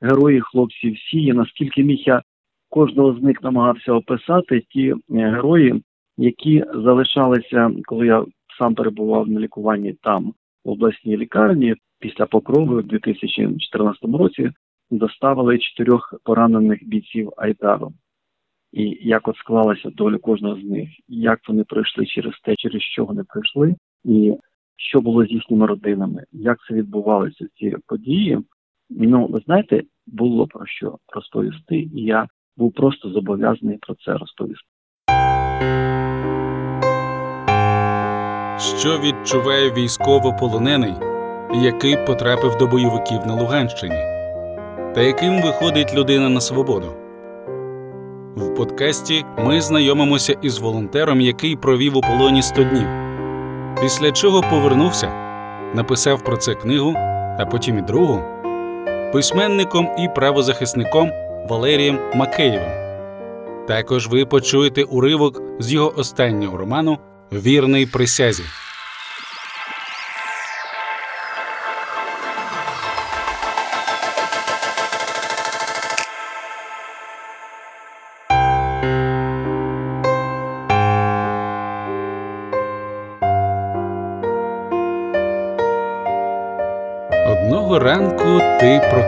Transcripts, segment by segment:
герої, хлопці, всі. І наскільки міг я кожного з них намагався описати ті е, герої, які залишалися, коли я сам перебував на лікуванні там в обласній лікарні. Після покрови у 2014 році доставили чотирьох поранених бійців Айдару. І як от склалася доля кожного з них, як вони пройшли через те, через що вони пройшли, і що було з їхніми родинами, як це відбувалося ці події. Ну, ви знаєте, було про що розповісти, і я був просто зобов'язаний про це розповісти. Що відчуває військовополонений, який потрапив до бойовиків на Луганщині, та яким виходить людина на свободу? В подкасті ми знайомимося із волонтером, який провів у полоні 100 днів, після чого повернувся, написав про це книгу, а потім і другу, письменником і правозахисником Валерієм Макеєвим. Також ви почуєте уривок з його останнього роману Вірний присязі.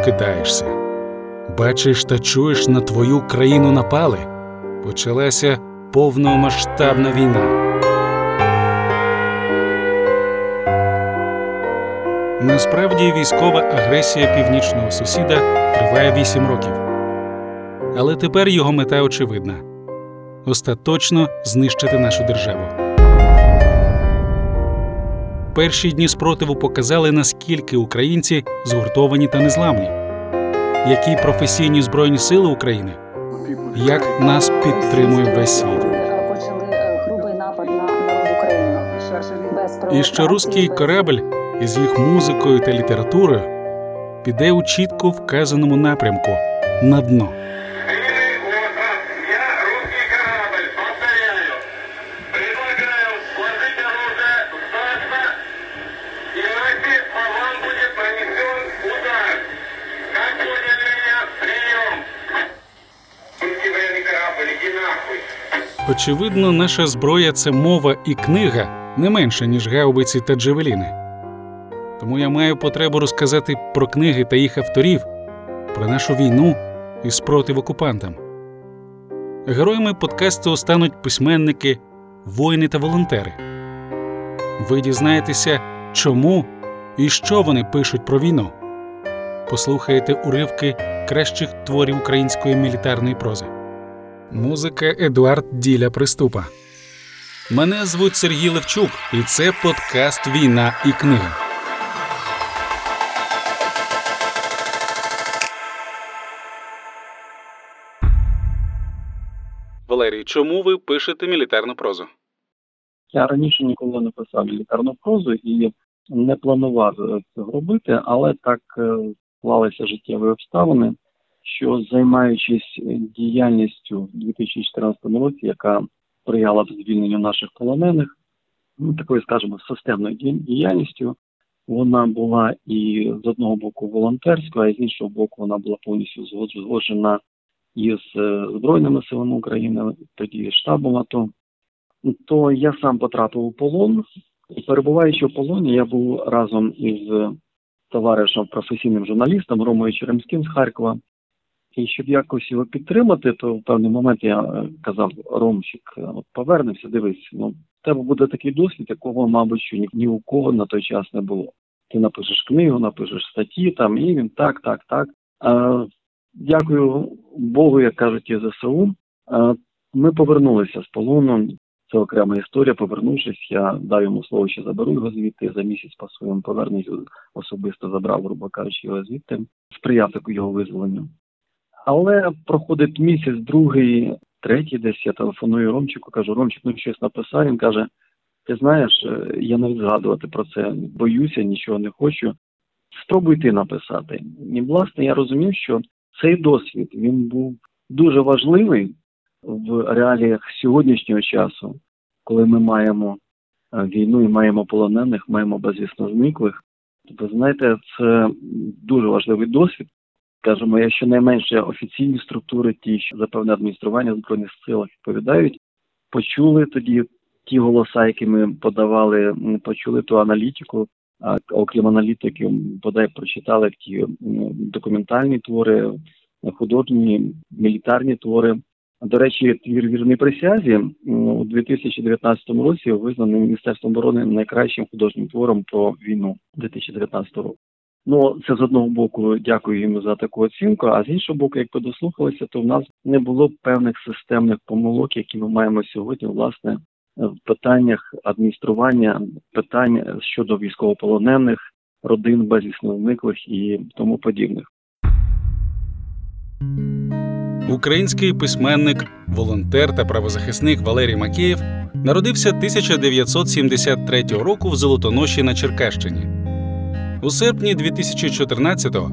Прокидаєшся. Бачиш та чуєш на твою країну напали. Почалася повномасштабна війна. Насправді військова агресія північного сусіда триває 8 років. Але тепер його мета очевидна остаточно знищити нашу державу. Перші дні спротиву показали, наскільки українці згуртовані та незламні, які професійні збройні сили України, як нас підтримує весь світ. І що руський корабль із їх музикою та літературою піде у чітко вказаному напрямку на дно. Очевидно, наша зброя це мова і книга не менше, ніж гаубиці та джевеліни. Тому я маю потребу розказати про книги та їх авторів, про нашу війну і спротив окупантам. Героями подкасту стануть письменники, воїни та волонтери. Ви дізнаєтеся, чому і що вони пишуть про війну. Послухаєте уривки кращих творів української мілітарної прози. Музика Едуард Діля Приступа. Мене звуть Сергій Левчук, і це подкаст Війна і книга. Валерій, чому ви пишете мілітарну прозу? Я раніше ніколи не писав лікарну прозу і не планував е, цього робити, але так е, склалися життєві обставини, що займаючись діяльністю в 2014 році, яка сприяла в звільненню наших полонених, ну такою, скажімо, системною діяльністю, вона була і з одного боку волонтерською, а з іншого боку, вона була повністю згоджена із е, Збройними силами України, тоді штабом АТО то я сам потрапив у полон. Перебуваючи в полоні, я був разом із товаришем професійним журналістом Ромою Черемським з Харкова. І щоб якось його підтримати, то в певний момент я е, казав Ромчик, е, от повернемося, дивись, ну тебе буде такий досвід, якого, мабуть, що ні, ні у кого на той час не було. Ти напишеш книгу, напишеш статті, там і він так, так, так. Е, дякую Богу, як кажуть, і ЗСУ. Е, ми повернулися з полону. Це окрема історія. Повернувшись, я дав йому слово, що заберу його звідти. За місяць по своєму поверненню особисто забрав, грубо кажучи, його звідти, сприяв його визволенню. Але проходить місяць, другий, третій, десь я телефоную Ромчику, кажу, Ромчик, ну щось написав. Він каже: Ти знаєш, е, я навіть згадувати про це боюся, нічого не хочу. Спробуй ти написати. І власне я розумів, що цей досвід він був дуже важливий в реаліях сьогоднішнього часу, коли ми маємо е, війну і маємо полонених, маємо безвісно зниклих. Ви знаєте, це дуже важливий досвід. Скажімо, якщо найменше офіційні структури, ті, що за певне адміністрування збройних силах відповідають, почули тоді ті голоса, які ми подавали, почули ту аналітику. А окрім аналітики, бодай прочитали ті документальні твори, художні, мілітарні твори. До речі, твір вірний присязі у 2019 році визнаний Міністерством оборони найкращим художнім твором про війну 2019 року. Ну, це з одного боку, дякую їм за таку оцінку. А з іншого боку, якби дослухалися, то в нас не було певних системних помилок, які ми маємо сьогодні, власне, в питаннях адміністрування, питань щодо військовополонених, родин безвісно і тому подібних. Український письменник, волонтер та правозахисник Валерій Макеєв народився 1973 року в Золотоноші на Черкащині. У серпні 2014-го,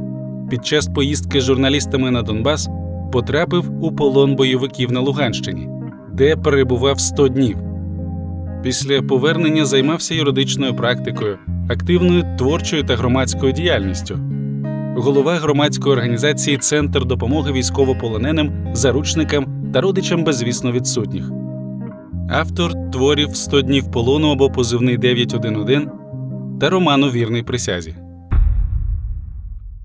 під час поїздки з журналістами на Донбас, потрапив у полон бойовиків на Луганщині, де перебував 100 днів. Після повернення займався юридичною практикою, активною творчою та громадською діяльністю голова громадської організації Центр допомоги військовополоненим, заручникам та родичам безвісно відсутніх. Автор творів «100 днів полону або позивний 911 та роману Вірний присязі.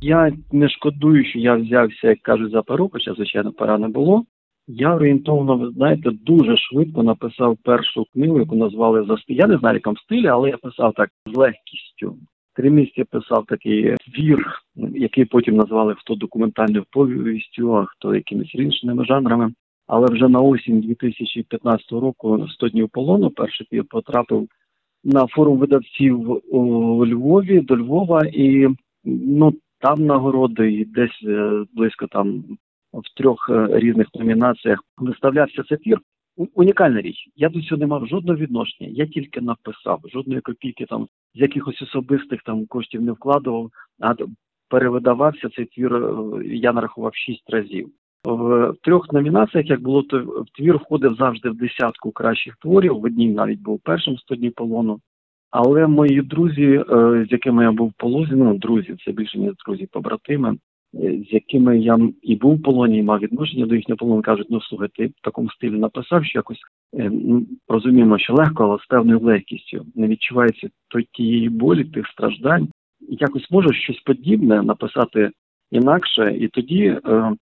Я не шкодую, що я взявся, як кажуть, за перу, хоча, звичайно, пора не було. Я орієнтовно, ви знаєте, дуже швидко написав першу книгу, яку назвали за. Я не знаю, якому стилі, але я писав так з легкістю. Три місяці писав такий твір, який потім назвали хто документальною повістю, а хто якимись іншими жанрами. Але вже на осінь 2015 року «100 днів полону перший твір потрапив на форум видавців у Львові до Львова, і ну там нагороди, і десь е, близько там в трьох е, різних номінаціях виставлявся цей твір. Унікальна річ. Я до цього не мав жодного відношення. Я тільки написав, жодної копійки там з якихось особистих там коштів не вкладував, а перевидавався цей твір. е, Я нарахував шість разів. В трьох номінаціях, як було, то твір входив завжди в десятку кращих творів. В одній навіть був першим «100 днів полону. Але мої друзі, е, з якими я був в полозі, ну друзі, це більше ніж друзі, побратими, е, з якими я і був в полоні, і мав відношення до їхнього полону, кажуть, ну слухай, ти в такому стилі написав, що якось е, розуміємо, що легко, але з певною легкістю. Не відчувається то тієї болі, тих страждань. І якось можеш щось подібне написати інакше, і тоді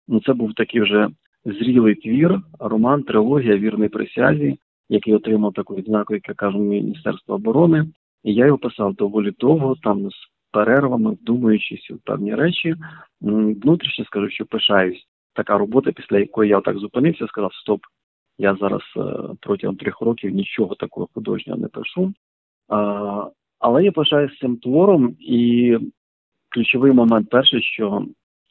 ну, це був такий вже зрілий твір, роман, трилогія вірний присязі, який отримав таку відзнаку, як я кажу, Міністерство оборони. І я його писав доволі довго, там з перервами, вдумуючись у певні речі. Внутрішньо скажу, що пишаюсь. Така робота, після якої я так зупинився, сказав: Стоп, я зараз е, протягом трьох років нічого такого художнього не пишу. А, але я пишаюсь цим твором, і ключовий момент перший, що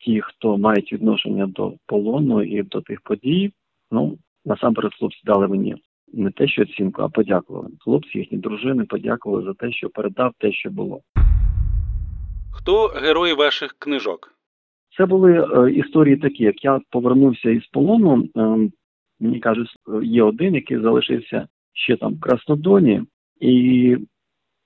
ті, хто мають відношення до полону і до тих подій, ну насамперед хлопці дали мені не те, що оцінку, а подякували. Хлопці, їхні дружини подякували за те, що передав те, що було. Хто герої ваших книжок? Це були е, історії такі, як я повернувся із полону. Е, мені кажуть, є один, який залишився ще там в Краснодоні, і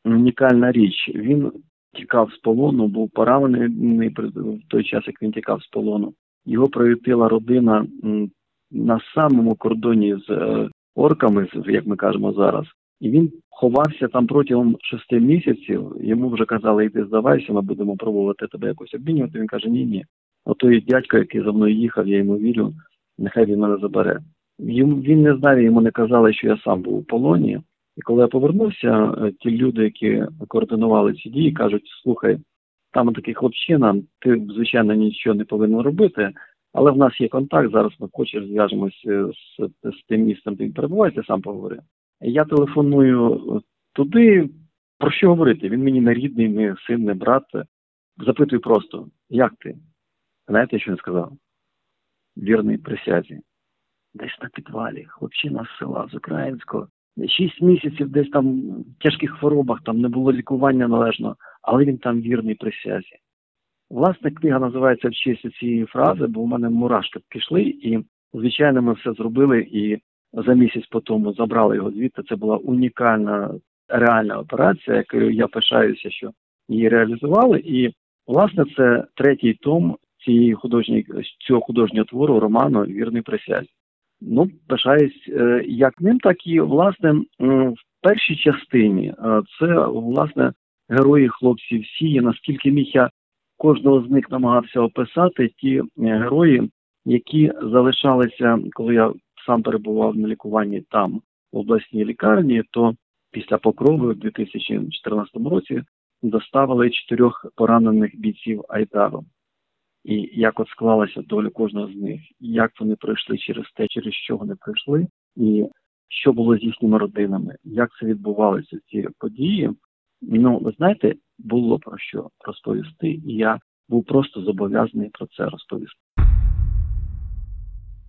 унікальна річ. Він тікав з полону, був поранений в той час, як він тікав з полону. Його приютила родина на самому кордоні з е, орками, як ми кажемо зараз. І він ховався там протягом шести місяців. Йому вже казали, йди здавайся, ми будемо пробувати тебе якось обмінювати. Він каже: Ні, ні. Отой дядько, який за мною їхав, я йому вірю, нехай він мене забере. Він не знав, йому не казали, що я сам був у полоні. І коли я повернувся, е, ті люди, які координували ці дії, кажуть: слухай, там такий хлопчина, ти звичайно нічого не повинен робити, але в нас є контакт. Зараз ми хочеш зв'яжемося з, з тим містом, де він перебуває, ти сам поговори. Я телефоную туди. Про що говорити? Він мені не рідний, не син, не брат. Запитую просто, як ти? Знаєте, що він сказав? Вірний присязі. Десь на підвалі, хлопчина з села, з українського. Шість місяців десь там в тяжких хворобах, там не було лікування належного, але він там вірний присязі. Власне, книга називається в честь цієї фрази, бо в мене мурашки пішли, і звичайно, ми все зробили і за місяць по тому забрали його звідти. Це була унікальна реальна операція, якою я пишаюся, що її реалізували. І власне це третій том цієї художньої цього художнього твору роману Вірний присязі. Ну, пишаюсь е, як ним, так і власне в першій частині е, це власне герої хлопці всі. Наскільки міг я кожного з них намагався описати ті е, герої, які залишалися, коли я сам перебував на лікуванні там в обласній лікарні, то після покрови у 2014 році доставили чотирьох поранених бійців Айдару. І як от склалася доля кожного з них, як вони пройшли через те, через що вони пройшли, і що було з їхніми родинами, як це відбувалося ці події. Ну, ви знаєте, було про що розповісти, і я був просто зобов'язаний про це розповісти.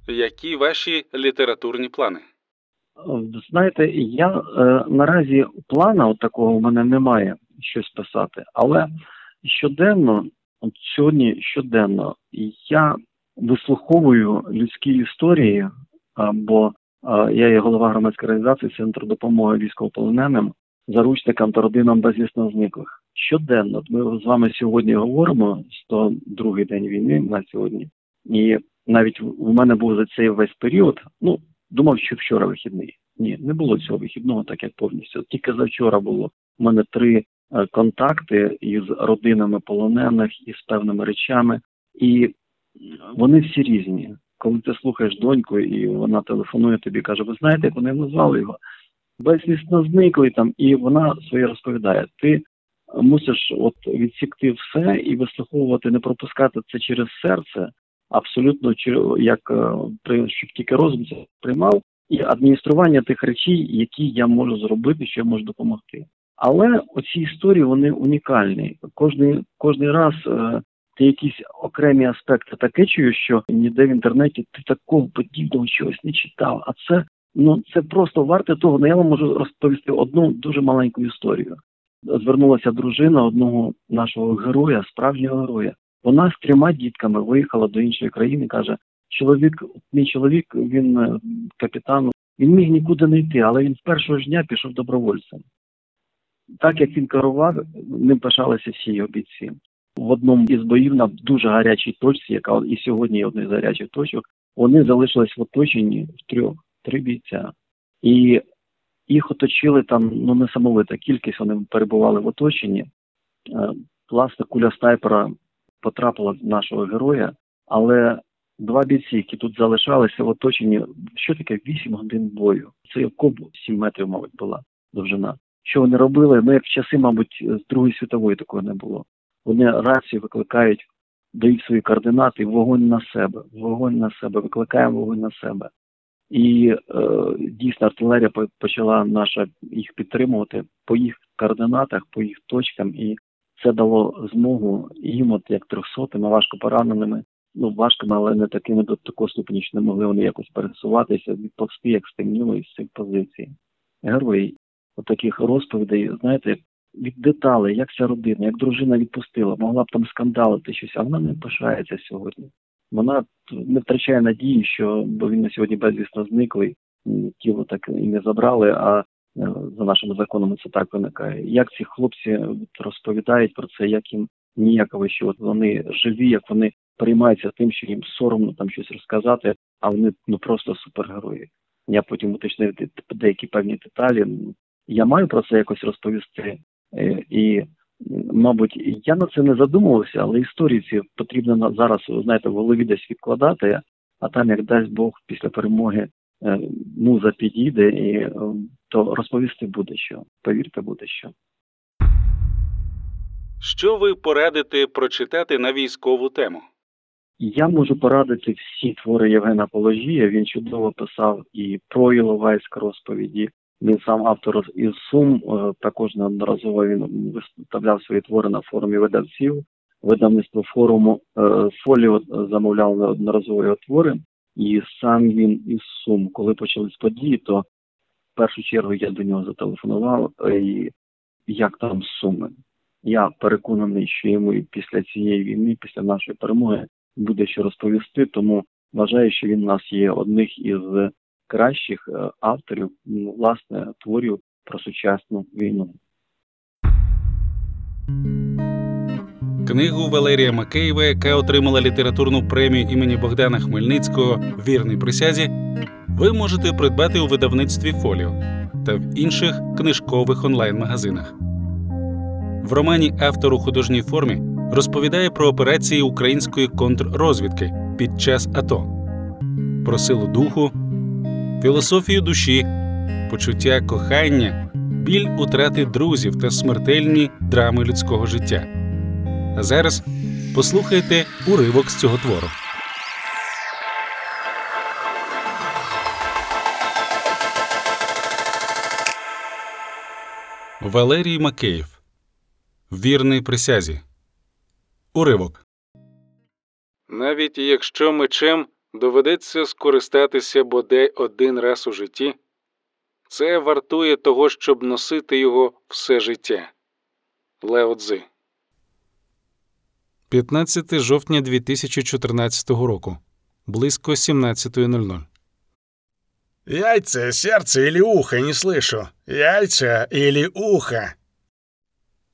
Які ваші літературні плани? Е, Знаєте, я е, наразі плана от такого в мене немає щось писати, але щоденно, от сьогодні щоденно, я вислуховую людські історії, а, бо а, я є голова громадської організації Центру допомоги військовополоненим, заручникам та родинам безвісно зниклих. Щоденно ми з вами сьогодні говоримо 102-й день війни на сьогодні, і навіть у мене був за цей весь період. Ну думав, що вчора вихідний. Ні, не було цього вихідного, так як повністю. Тільки завчора було у мене три е, контакти із родинами полонених, із певними речами, і вони всі різні. Коли ти слухаєш доньку, і вона телефонує тобі, каже: ви знаєте, як вони назвали його? Безвісно зниклий там, і вона своє розповідає. Ти мусиш от відсікти все і вислуховувати, не пропускати це через серце, абсолютно як е, щоб тільки розум це приймав, і адміністрування тих речей, які я можу зробити, що я можу допомогти. Але оці історії вони унікальні. Кожний кожний раз е, ти якісь окремі аспекти таке чуєш, що ніде в інтернеті ти такого подібного чогось не читав. А це ну це просто варте того. Ну я вам можу розповісти одну дуже маленьку історію. Звернулася дружина одного нашого героя, справжнього героя. Вона з трьома дітками виїхала до іншої країни. каже: чоловік, мій чоловік, він е, капітан, він міг нікуди не йти, але він з першого ж дня пішов добровольцем. Так як він керував, ним пишалися всі його бійці. В одному із боїв на дуже гарячій точці, яка і сьогодні є одною з гарячих точок, вони залишились в оточенні в трьох, три бійця. І їх оточили там ну несамовита кількість, вони перебували в оточенні. Е, Власне, куля снайпера потрапила в нашого героя, але два бійці, які тут залишалися в оточенні, що таке 8 годин бою? Це окоп 7 метрів, мабуть, була довжина. Що вони робили? Ну, як в часи, мабуть, з Другої світової такого не було. Вони рацію викликають, дають свої координати, вогонь на себе, вогонь на себе, викликаємо вогонь на себе. І е, дійсно артилерія почала наша їх підтримувати по їх координатах, по їх точкам, і це дало змогу їм, от як трьохсотими, важко пораненими, ну важкими, але не такими до такого ступені, що не могли вони якось пересуватися, відповсти, як стемніло із цих позицій. Герої от таких розповідей, знаєте, від деталей, як ця родина, як дружина відпустила, могла б там скандалити щось, а вона не пишається сьогодні. Вона не втрачає надії, що бо він на сьогодні безвісно зниклий, тіло так і не забрали, а е, за нашими законами це так виникає. Як ці хлопці розповідають про це, як їм ніяково, що от вони живі, як вони приймаються тим, що їм соромно там щось розказати, а вони ну просто супергерої. Я потім уточнив деякі певні деталі. Я маю про це якось розповісти. Е, І, мабуть, я на це не задумувався, але історії ці потрібно зараз, ви знаєте, в голові десь відкладати, а там, як дасть Бог після перемоги, е, муза підійде, і е, то розповісти буде що. Повірте, буде що. Що ви порадите прочитати на військову тему? Я можу порадити всі твори Євгена Положія. Він чудово писав і про Іловайськ розповіді. Він сам автор із Сум. е, Також неодноразово він виставляв свої твори на форумі видавців. Видавництво форуму е, Фоліо замовляв неодноразово його твори. І сам він із Сум. Коли почались події, то в першу чергу я до нього зателефонував. е, І як там Суми? Я переконаний, що йому і після цієї війни, після нашої перемоги, буде що розповісти, тому вважаю, що він у нас є одних із кращих е, авторів власне творів про сучасну війну. Книгу Валерія Макеєва, яка отримала літературну премію імені Богдана Хмельницького Вірний присязі, ви можете придбати у видавництві Фоліо та в інших книжкових онлайн-магазинах. В романі автор у художній формі розповідає про операції української контррозвідки під час АТО, про силу духу, філософію душі, почуття кохання, біль утрати друзів та смертельні драми людського життя. А зараз послухайте уривок з цього твору. Валерій Макеєв. Вірний присязі. Уривок. Навіть якщо мечем доведеться скористатися бодай один раз у житті, це вартує того, щоб носити його все життя. Лео Цзи. 15 жовтня 2014 року. Близько 17.00. Яйца, сердце или ухо, не слышу. Яйца или ухо.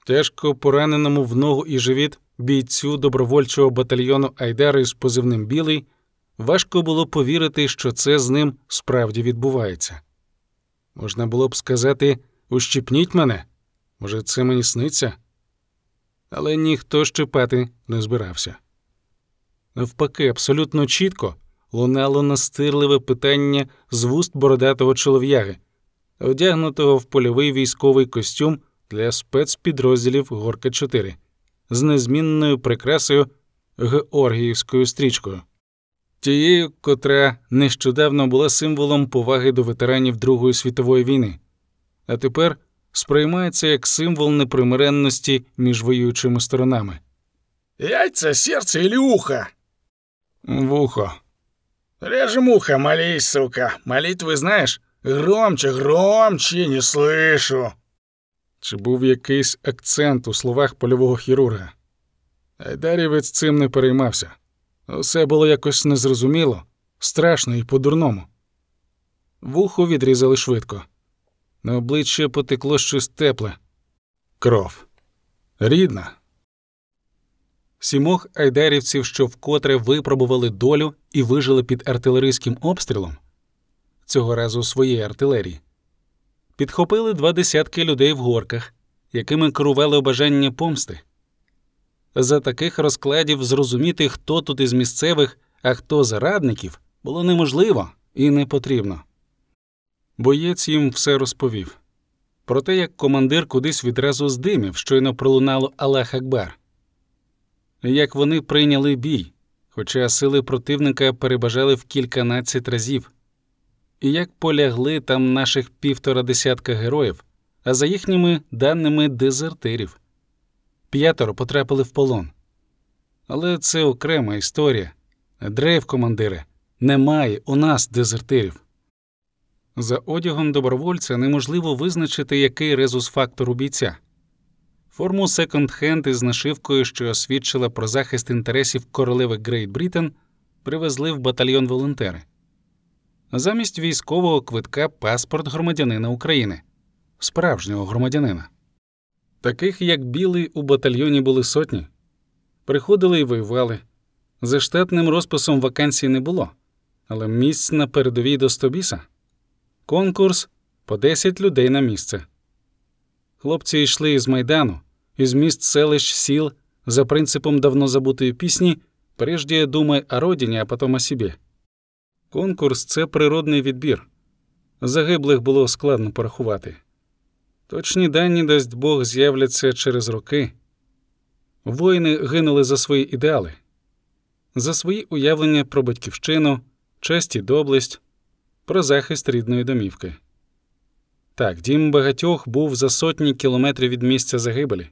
Тяжко пораненому в ногу і живіт бійцю добровольчого батальйону Айдари з позивним Білий важко було повірити, що це з ним справді відбувається. Можна було б сказати ущипніть мене, може, це мені сниться? Але ніхто щипати не збирався. Навпаки, абсолютно чітко лунало настирливе питання з вуст бородатого чолов'яги, одягнутого в польовий військовий костюм для спецпідрозділів Горка 4 з незмінною прикрасою Георгіївською стрічкою, тією, котра нещодавно була символом поваги до ветеранів Другої світової війни, а тепер сприймається як символ непримиренності між воюючими сторонами. Яйца, сердце или ухо? Вухо. Режем ухо, молись, сука. Молитвы знаешь? Громче, громче, не слышу. Чи був якийсь акцент у словах польового хірурга? Айдарівець цим не переймався. Усе було якось незрозуміло, страшно і по-дурному. Вухо відрізали швидко. На обличчя потекло щось тепле. Кров. Рідна. Сімох айдарівців, що вкотре випробували долю і вижили під артилерійським обстрілом, цього разу своєї артилерії, підхопили два десятки людей в горках, якими керувало бажання помсти. За таких розкладів зрозуміти, хто тут із місцевих, а хто зарадників, було неможливо і не потрібно. Боєць їм все розповів про те, як командир кудись відразу здимів, щойно пролунало Аллах Акбар, як вони прийняли бій, хоча сили противника перебажали в кільканадцять разів, і як полягли там наших півтора десятка героїв, а за їхніми даними дезертирів. П'ятеро потрапили в полон. Але це окрема історія. Дрейф, командире, немає у нас дезертирів. За одягом добровольця неможливо визначити, який резус фактор у бійця. Форму секонд-хенд із нашивкою, що свідчила про захист інтересів королеви Great Britain, привезли в батальйон волонтери. Замість військового квитка паспорт громадянина України, справжнього громадянина. Таких, як білий, у батальйоні були сотні. Приходили і воювали. За штатним розписом вакансій не було, але місць на передовій до стобіса. Конкурс по 10 людей на місце. Хлопці йшли із майдану, із міст селищ сіл за принципом давно забутої пісні «Прежде думай о родині, а потом о собі». Конкурс це природний відбір. Загиблих було складно порахувати. Точні дані, дасть Бог, з'являться через роки. Воїни гинули за свої ідеали, за свої уявлення про батьківщину, честь і доблесть, про захист рідної домівки. Так, дім багатьох був за сотні кілометрів від місця загибелі.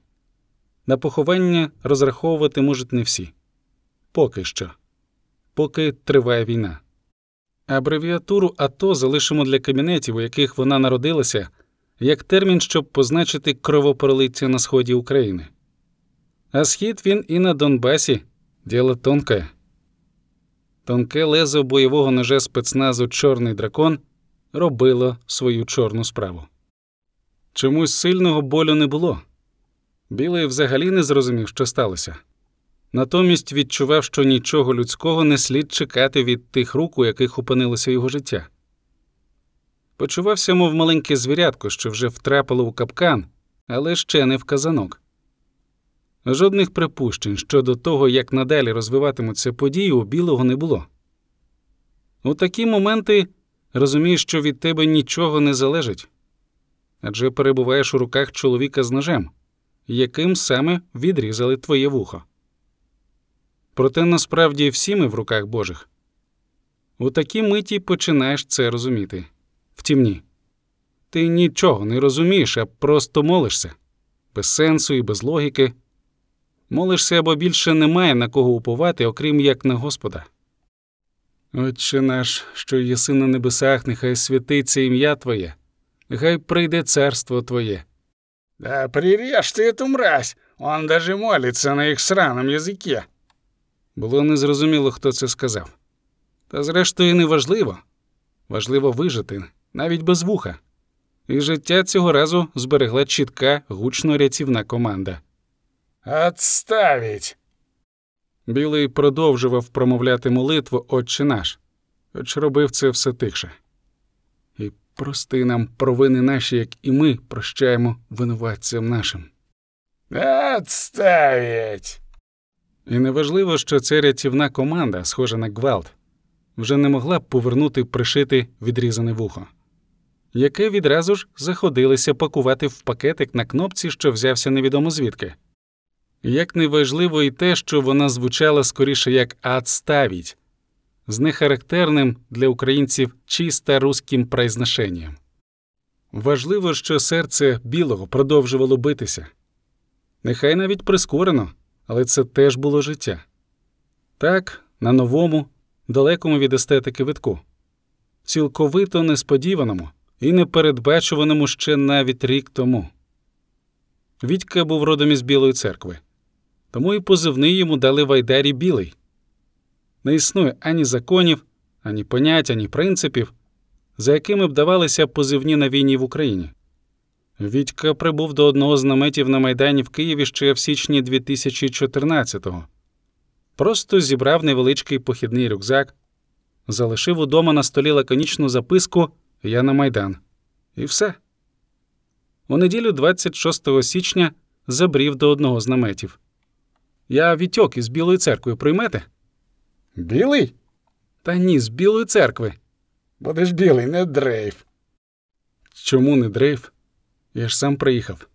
На поховання розраховувати можуть не всі. Поки що, поки триває війна. Абревіатуру АТО залишимо для кабінетів, у яких вона народилася, як термін, щоб позначити кровопролиття на сході України. А схід він і на Донбасі діло тонке. Тонке лезо бойового ножа спецназу Чорний дракон робило свою чорну справу. Чомусь сильного болю не було. Білий взагалі не зрозумів, що сталося. натомість відчував, що нічого людського не слід чекати від тих рук, у яких опинилося його життя. Почувався, мов маленьке звірятко, що вже втрапило у капкан, але ще не в казанок. Жодних припущень щодо того, як надалі розвиватимуться події, у білого не було. У такі моменти розумієш, що від тебе нічого не залежить адже перебуваєш у руках чоловіка з ножем, яким саме відрізали твоє вухо. Проте насправді всі ми в руках Божих. У такій миті починаєш це розуміти Втім, ні. Ти нічого не розумієш, а просто молишся без сенсу і без логіки. Молишся, бо більше немає на кого уповати, окрім як на Господа. Отче наш, що єси на небесах, нехай святиться ім'я Твоє, нехай прийде царство Твоє. Да прирежь ты эту мразь, он даже молится на их сраном языке. Було незрозуміло, хто це сказав. Та зрештою неважливо. Важливо вижити, навіть без вуха. І життя цього разу зберегла чітка, гучно рятівна команда. Отставить. Білий продовжував промовляти молитву Отче наш, хоч робив це все тихше. І прости нам провини наші, як і ми прощаємо винуватцям нашим. Отставить. І неважливо, що ця рятівна команда, схожа на гвалт, вже не могла б повернути пришити відрізане вухо, яке відразу ж заходилися пакувати в пакетик на кнопці, що взявся невідомо звідки. Як неважливо і те, що вона звучала скоріше як «отставить», з нехарактерним для українців чисто руським произношенням. Важливо, що серце білого продовжувало битися. Нехай навіть прискорено, але це теж було життя. Так, на новому, далекому від естетики витку, цілковито несподіваному і непередбачуваному ще навіть рік тому. Вітька був родом із Білої церкви, тому і позивний йому дали Вайдарі Білий. Не існує ані законів, ані понять, ані принципів, за якими б давалися позивні на війні в Україні. Вітька прибув до одного з наметів на Майдані в Києві ще в січні 2014-го. Просто зібрав невеличкий похідний рюкзак, залишив удома на столі лаконічну записку Я на Майдан. І все. У неділю 26 січня забрів до одного з наметів. Я Вітьок із Білої церкви приймете? Білий? Та ні, з Білої церкви. Будеш білий, не дрейф. Чому не дрейф? Я ж сам приїхав.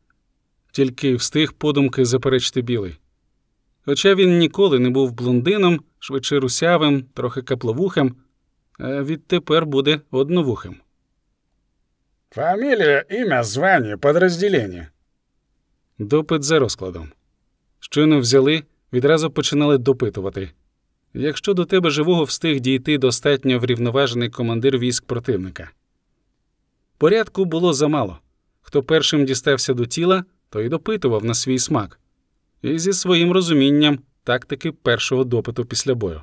Тільки встиг подумки заперечити білий. Хоча він ніколи не був блондином, швидше русявим, трохи капловухим, а відтепер буде одновухим. Фамилия, имя, звание, подразделение. Допит за розкладом. Щойно взяли, відразу починали допитувати. Якщо до тебе живого встиг дійти достатньо врівноважений командир військ противника. Порядку було замало. Хто першим дістався до тіла, той допитував на свій смак, і зі своїм розумінням тактики першого допиту після бою.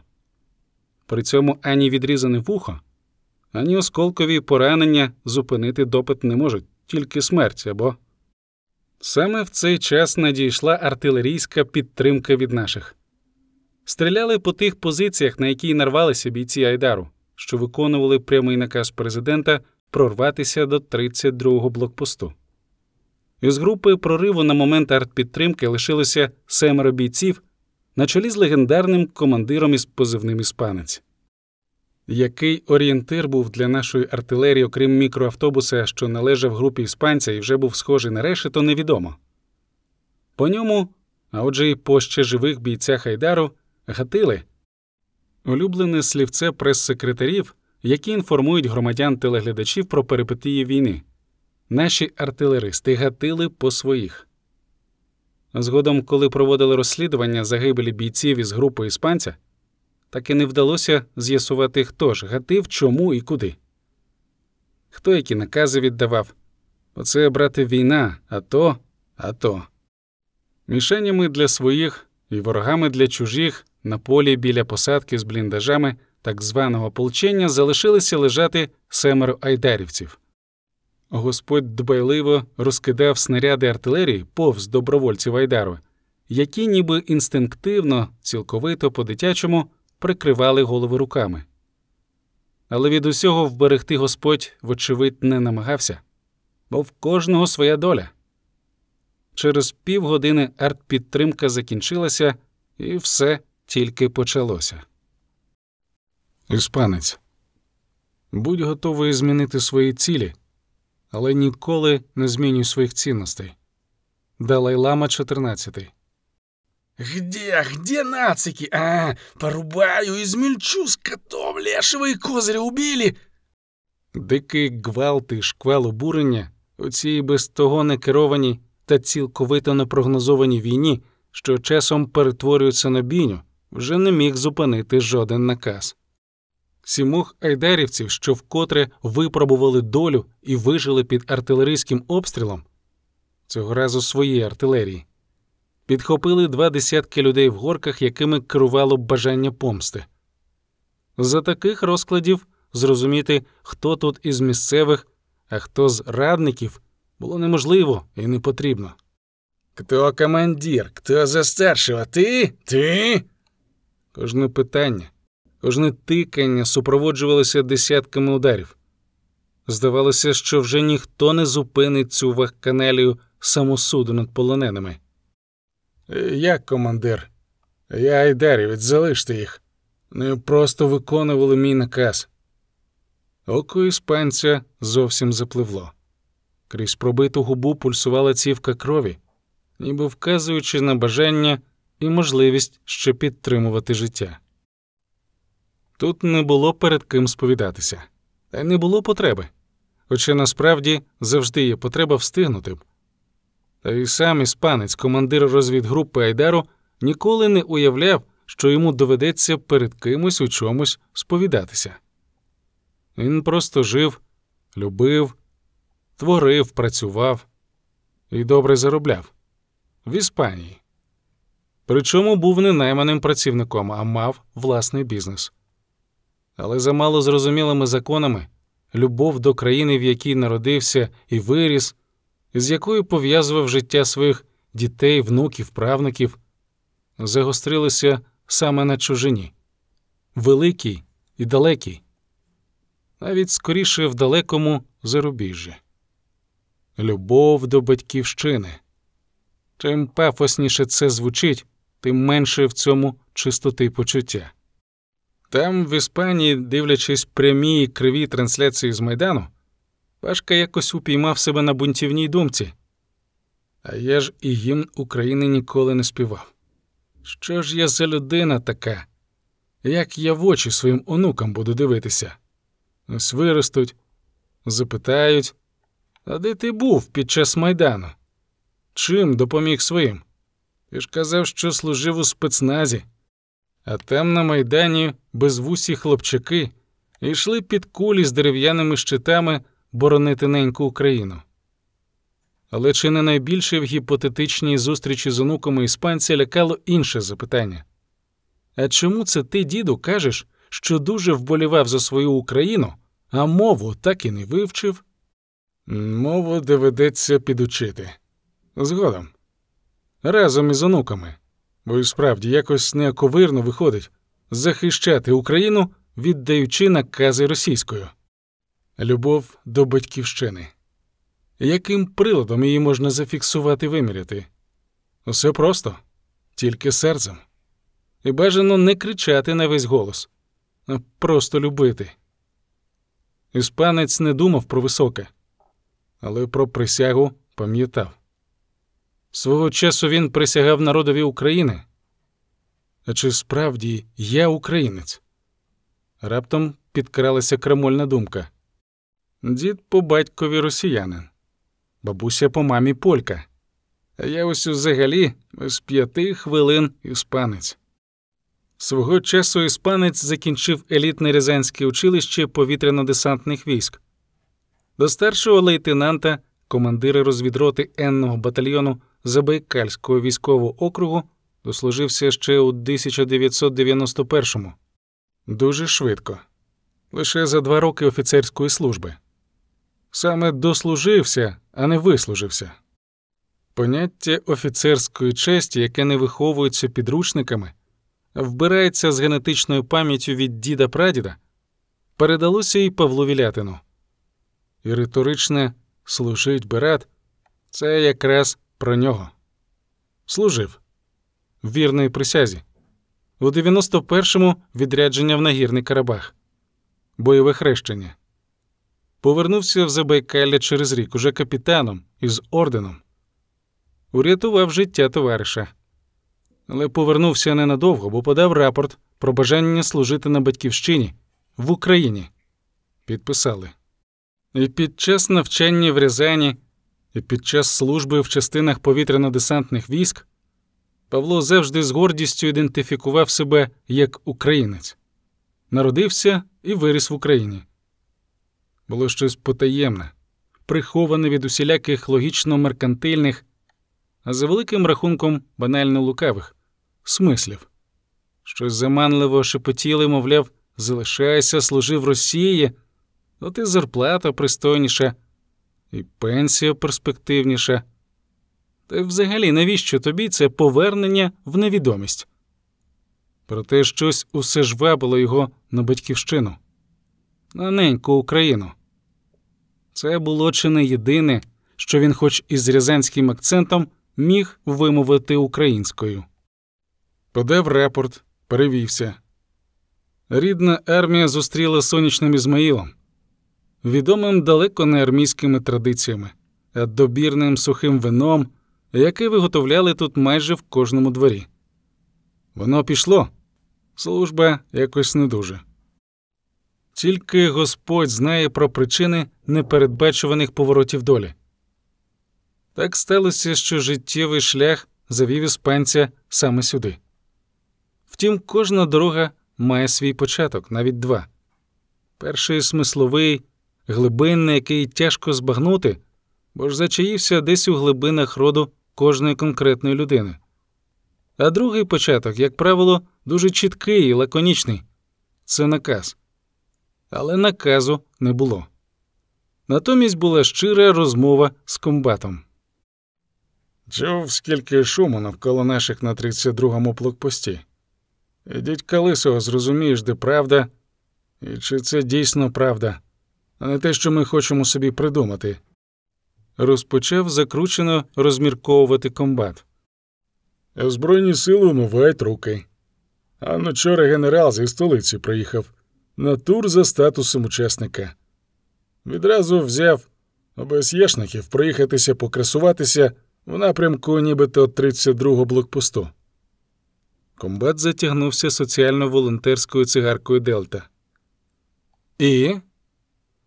При цьому ані відрізане вухо, ані осколкові поранення зупинити допит не можуть, тільки смерть або. Саме в цей час надійшла артилерійська підтримка від наших. Стріляли по тих позиціях, на які нарвалися бійці Айдару, що виконували прямий наказ президента прорватися до 32-го блокпосту. Із групи прориву на момент артпідтримки лишилося семеро бійців на чолі з легендарним командиром із позивним іспанець. Який орієнтир був для нашої артилерії, окрім мікроавтобуса, що належав групі іспанця і вже був схожий на решето, невідомо. По ньому, а отже, і по ще живих бійцях Айдару, гатили улюблене слівце прес-секретарів, які інформують громадян телеглядачів про перипетії війни. Наші артилеристи гатили по своїх. Згодом, коли проводили розслідування загибелі бійців із групи іспанця, так і не вдалося з'ясувати, хто ж гатив, чому і куди. Хто які накази віддавав. Оце, брати, війна, а то, а то. Мішенями для своїх і ворогами для чужих на полі біля посадки з бліндажами так званого полчення залишилися лежати семеро айдарівців. Господь дбайливо розкидав снаряди артилерії повз добровольців Айдару, які ніби інстинктивно, цілковито по-дитячому прикривали голови руками. Але від усього вберегти Господь, вочевидь, не намагався, бо в кожного своя доля. Через півгодини артпідтримка закінчилася, і все тільки почалося. Іспанець. Будь готовий змінити свої цілі, але ніколи не змінюй своїх цінностей. Далай-Лама 14. Где, где нацики? А, порубаю, измельчу скотов, лешего и козыря убили. Дикий гвалт і шквал обурення у цій без того не керованій та цілковито непрогнозованій війні, що часом перетворюється на бійню, вже не міг зупинити жоден наказ. Сімох айдарівців, що вкотре випробували долю і вижили під артилерійським обстрілом, цього разу своєї артилерії, підхопили два десятки людей в горках, якими керувало бажання помсти. За таких розкладів зрозуміти, хто тут із місцевих, а хто з радників, було неможливо і не потрібно. Кто командир, кто за старшего? Ты? Ты? Кожне питання, кожне тикання супроводжувалося десятками ударів. Здавалося, що вже ніхто не зупинить цю вахканалію самосуду над полоненими. Я командир. Я айдарівець, залиште їх. Вони просто виконували мій наказ. Око іспанця зовсім запливло. Крізь пробиту губу пульсувала цівка крові, ніби вказуючи на бажання і можливість ще підтримувати життя. Тут не було перед ким сповідатися, та не було потреби, хоча насправді завжди є потреба встигнути. Та й сам іспанець, командир розвідгрупи Айдару, ніколи не уявляв, що йому доведеться перед кимось у чомусь сповідатися. Він просто жив, любив, творив, працював і добре заробляв в Іспанії. Причому був не найманим працівником, а мав власний бізнес. Але за мало зрозумілими законами любов до країни, в якій народився і виріс, з якою пов'язував життя своїх дітей, внуків, правнуків, загострилися саме на чужині, великій і далекій, навіть скоріше в далекому зарубіжжі. Любов до батьківщини. Чим пафосніше це звучить, тим менше в цьому чистоти почуття. Там, в Іспанії, дивлячись прямі і криві трансляції з Майдану, Пашка якось упіймав себе на бунтівній думці. А я ж і гімн України ніколи не співав. Що ж я за людина така? Як я в очі своїм онукам буду дивитися? Ось виростуть, запитають, а де ти був під час Майдану? Чим допоміг своїм? Ти ж казав, що служив у спецназі, а там на Майдані безвусі хлопчаки йшли під кулі з дерев'яними щитами боронити неньку Україну. Але чи не найбільше в гіпотетичній зустрічі з онуками іспанця лякало інше запитання? А чому це ти, діду, кажеш, що дуже вболівав за свою Україну, а мову так і не вивчив? Мову доведеться підучити. Згодом. Разом із онуками. Бо і справді якось неаковирно виходить захищати Україну, віддаючи накази російською. Любов до батьківщини. Яким приладом її можна зафіксувати виміряти? Усе просто, тільки серцем. І бажано не кричати на весь голос, а просто любити. Іспанець не думав про високе, але про присягу пам'ятав. Свого часу він присягав народові України. А чи справді я українець? Раптом підкралася крамольна думка. Дід по батькові росіянин, бабуся по мамі полька, а я ось взагалі з п'яти хвилин іспанець. Свого часу іспанець закінчив елітне Рязанське училище повітряно-десантних військ. До старшого лейтенанта, командира розвідроти Енного батальйону Забайкальського військового округу, дослужився ще у 1991-му. Дуже швидко, лише за два роки офіцерської служби. Саме дослужився, а не вислужився. Поняття офіцерської честі, яке не виховується підручниками, вбирається з генетичною пам'яттю від діда прадіда, передалося і Павлу Вілятину. І риторичне служить брат це якраз про нього. Служив вірної присязі. У 91-му відрядження в нагірний Карабах, бойове хрещення. Повернувся в Забайкалля через рік уже капітаном із орденом. Урятував життя товариша. Але повернувся ненадовго, бо подав рапорт про бажання служити на батьківщині в Україні. Підписали. І під час навчання в Рязані, і під час служби в частинах повітряно-десантних військ Павло завжди з гордістю ідентифікував себе як українець, народився і виріс в Україні. Було щось потаємне, приховане від усіляких логічно-меркантильних, а за великим рахунком банально лукавих смислів. Щось заманливо шепотіли, мовляв, залишайся, служи в Росії, от і зарплата пристойніша, і пенсія перспективніша. Та й взагалі, навіщо тобі це повернення в невідомість? Проте щось усе ж вабило його на батьківщину, на неньку Україну. Це було чи не єдине, що він, хоч із рязанським акцентом, міг вимовити українською. Подав рапорт, перевівся. Рідна армія зустріла сонячним Ізмаїлом, відомим далеко не армійськими традиціями, а добірним сухим вином, яке виготовляли тут майже в кожному дворі. Воно пішло, служба якось не дуже. Тільки Господь знає про причини непередбачуваних поворотів долі. Так сталося, що життєвий шлях завів іспанця саме сюди. Втім, кожна дорога має свій початок, навіть два. Перший смисловий, глибинний, який тяжко збагнути, бо ж зачаївся десь у глибинах роду кожної конкретної людини. А другий початок, як правило, дуже чіткий і лаконічний це наказ. Але наказу не було. Натомість була щира розмова з комбатом. Чув, скільки шуму навколо наших на 32-му блокпості. Ідіть колисого, зрозумієш, де правда, і чи це дійсно правда, а не те, що ми хочемо собі придумати. Розпочав закручено розмірковувати комбат. Збройні сили умивають руки. А вчора генерал зі столиці приїхав на тур за статусом учасника. Відразу взяв ОБСЄшників проїхатися покрасуватися в напрямку нібито 32-го блокпосту. Комбат затягнувся соціально-волонтерською цигаркою Дельта. І.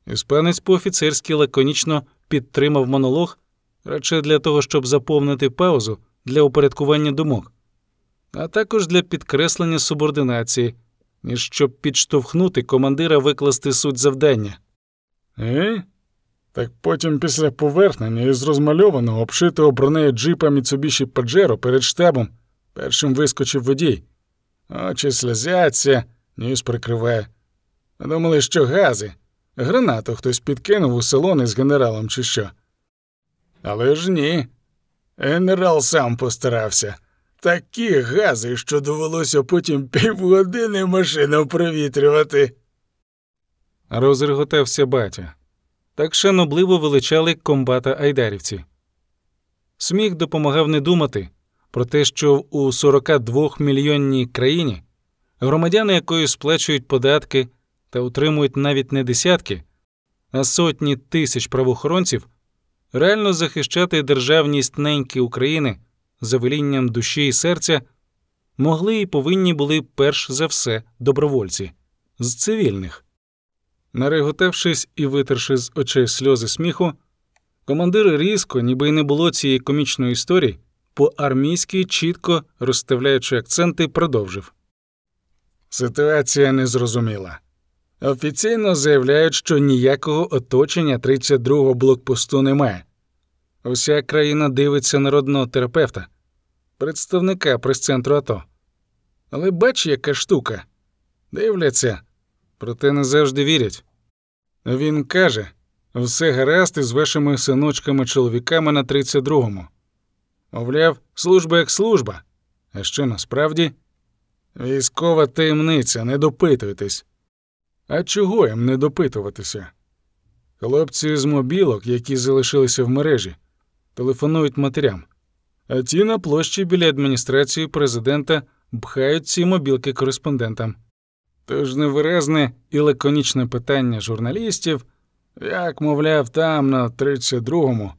Іспанець по-офіцерськи лаконічно підтримав монолог радше для того, щоб заповнити паузу для упорядкування думок, а також для підкреслення субординації, ніж щоб підштовхнути командира викласти суть завдання. Е? Так потім після повернення із розмальованого, обшитого бронею джипа Mitsubishi Pajero перед штабом першим вискочив водій. Очі сльозяться, ніс прикриває. Думали, що гази. Гранату хтось підкинув у салон із генералом, чи що. Але ж ні. Генерал сам постарався. Такі гази, що довелося потім півгодини машину провітрювати. Розреготався батя. Так шанобливо величали комбата айдарівці. Сміх допомагав не думати про те, що у 42 мільйонній країні громадяни якої сплачують податки та утримують навіть не десятки, а сотні тисяч правоохоронців, реально захищати державність неньки України за велінням душі і серця могли і повинні були перш за все добровольці з цивільних. Нареготавшись і витерши з очей сльози сміху, командир різко, ніби й не було цієї комічної історії, по армійськи чітко розставляючи акценти, продовжив. Ситуація незрозуміла. Офіційно заявляють, що ніякого оточення 32-го блокпосту немає. Уся країна дивиться народного терапевта, представника прес-центру АТО. Але бач, яка штука. Дивляться, проте не завжди вірять. Він каже все гаразд із вашими синочками-чоловіками на 32-му. Мовляв, служба як служба. А що насправді? Військова таємниця, не допитуйтесь. А чого їм не допитуватися? Хлопці з мобілок, які залишилися в мережі, телефонують матерям, а ті на площі біля адміністрації президента пхають ці мобілки кореспондентам. Тож невиразне і лаконічне питання журналістів, як, мовляв, там на 32-му,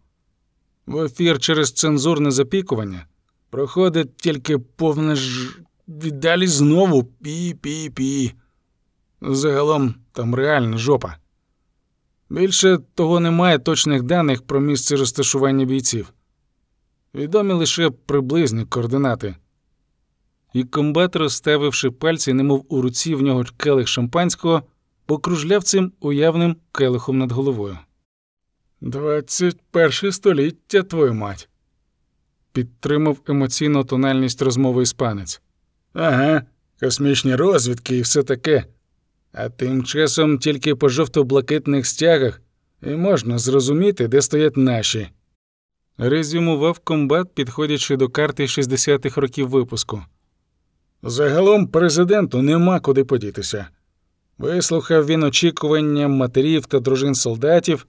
в ефір через цензурне запікування проходить тільки повне ж. Віддалі знову пі-пі-пі. Загалом там реальна жопа. Більше того немає точних даних про місце розташування бійців. Відомі лише приблизні координати. І комбат, розставивши пальці, немов у руці в нього келих шампанського, покружляв цим уявним келихом над головою. Двадцять перше століття, твою мать. Підтримав емоційну тональність розмови іспанець. Ага, космічні розвідки і все таке. А тим часом тільки по жовто-блакитних стягах і можна зрозуміти, де стоять наші. Резюмував комбат, підходячи до карти 60-х років випуску. Загалом президенту нема куди подітися. Вислухав він очікування матерів та дружин солдатів,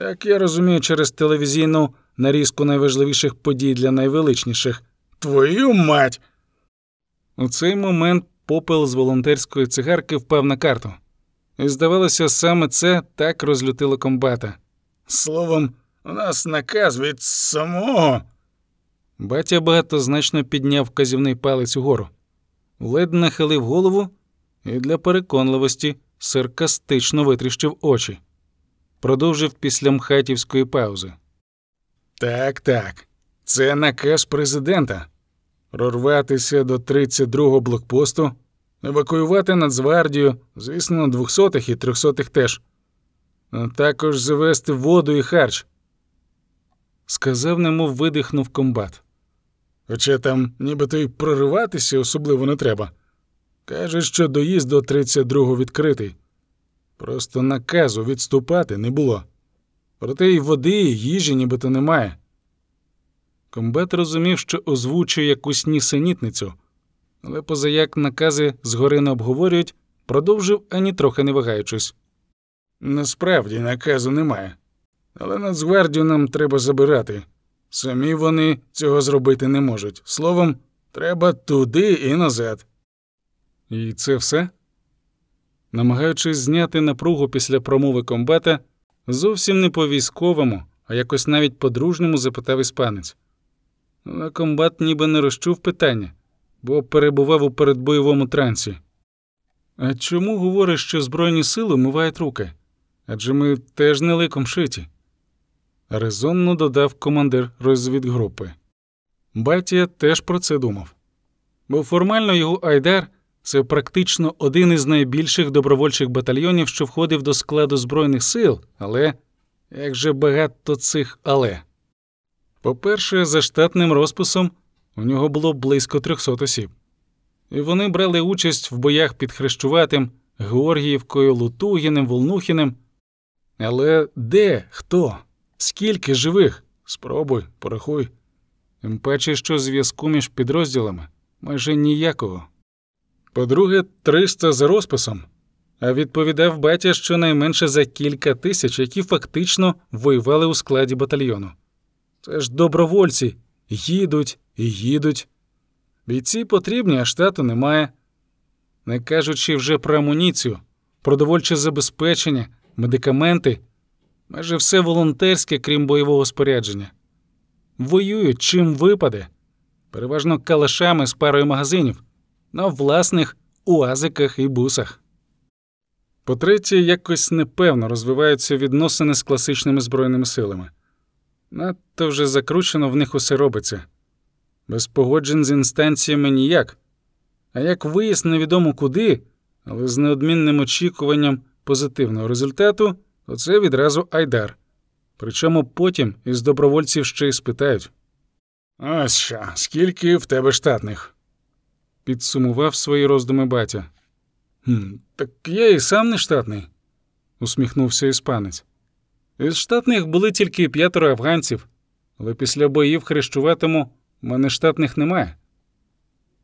як я розумію, через телевізійну нарізку найважливіших подій для найвеличніших. Твою мать! У цей момент попел з волонтерської цигарки впав на карту. І здавалося, саме це так розлютило комбата. Словом, нас наказ від самого. Батя багатозначно підняв вказівний палець угору, ледь нахилив голову і для переконливості саркастично витріщив очі. Продовжив після мхатівської паузи. Так, так. Це наказ президента прорватися до 32-го блокпосту, евакуювати Нацгвардію, звісно, 200-х і 300-х теж, а також завести воду і харч. Сказав, немов видихнув комбат. Хоча там нібито й прориватися особливо не треба. Каже, що доїзд до 32-го відкритий. Просто наказу відступати не було. Проте й води, і їжі нібито немає. Комбат розумів, що озвучує якусь нісенітницю, але позаяк накази згори не обговорюють, продовжив ані трохи не вагаючись. Насправді наказу немає, але Нацгвардію нам треба забирати. Самі вони цього зробити не можуть. Словом, треба туди і назад. І це все? Намагаючись зняти напругу після промови комбата, зовсім не по військовому, а якось навіть по-дружньому запитав іспанець. Але комбат ніби не розчув питання, бо перебував у передбойовому трансі. А чому говориш, що Збройні сили мивають руки? Адже ми теж не ликом шиті. Резонно додав командир розвідгрупи. Батія теж про це думав. Бо формально його Айдар це практично один із найбільших добровольчих батальйонів, що входив до складу Збройних сил, але як же багато цих але. По-перше, за штатним розписом у нього було близько 300 осіб, і вони брали участь в боях під Хрещуватим, Георгіївкою, Лутугіним, Волнухіним. Але де, хто, скільки живих? Спробуй, порахуй. Тим паче, що зв'язку між підрозділами майже ніякого. По-друге, 300 за розписом, а відповідав батя щонайменше за кілька тисяч, які фактично воювали у складі батальйону. Це ж добровольці їдуть і їдуть. Бійці потрібні, а штату немає. Не кажучи вже про амуніцію, продовольче забезпечення, медикаменти, майже все волонтерське, крім бойового спорядження. Воюють чим випаде, переважно калашами з парою магазинів, на власних уазиках і бусах. По-третє, якось непевно розвиваються відносини з класичними збройними силами. Надто вже закручено в них усе робиться. Без погоджень з інстанціями ніяк. А як виїзд невідомо куди, але з неодмінним очікуванням позитивного результату, то це відразу Айдар. Причому потім із добровольців ще й спитають. Ось що, скільки в тебе штатних? підсумував свої роздуми батя. «Хм, Так я і сам не штатний, усміхнувся іспанець. Із штатних були тільки п'ятеро афганців, але після боїв хрещуватиму мене штатних немає.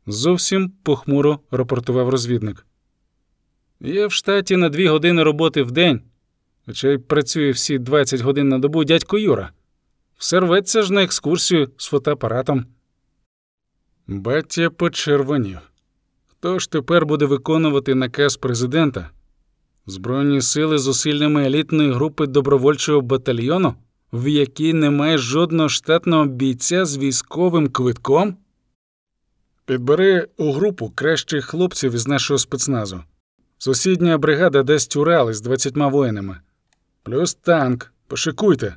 Зовсім похмуро рапортував розвідник. Є в штаті на дві години роботи в день, хоча й працює всі 20 годин на добу дядько Юра. Все рветься ж на екскурсію з фотоапаратом. Баття почервонів. Хто ж тепер буде виконувати наказ президента? Збройні сили зусиллями елітної групи добровольчого батальйону, в якій немає жодного штатного бійця з військовим квитком? Підбери у групу кращих хлопців із нашого спецназу. Сусідня бригада дасть Урали з 20 воїнами. Плюс танк. Пошикуйте.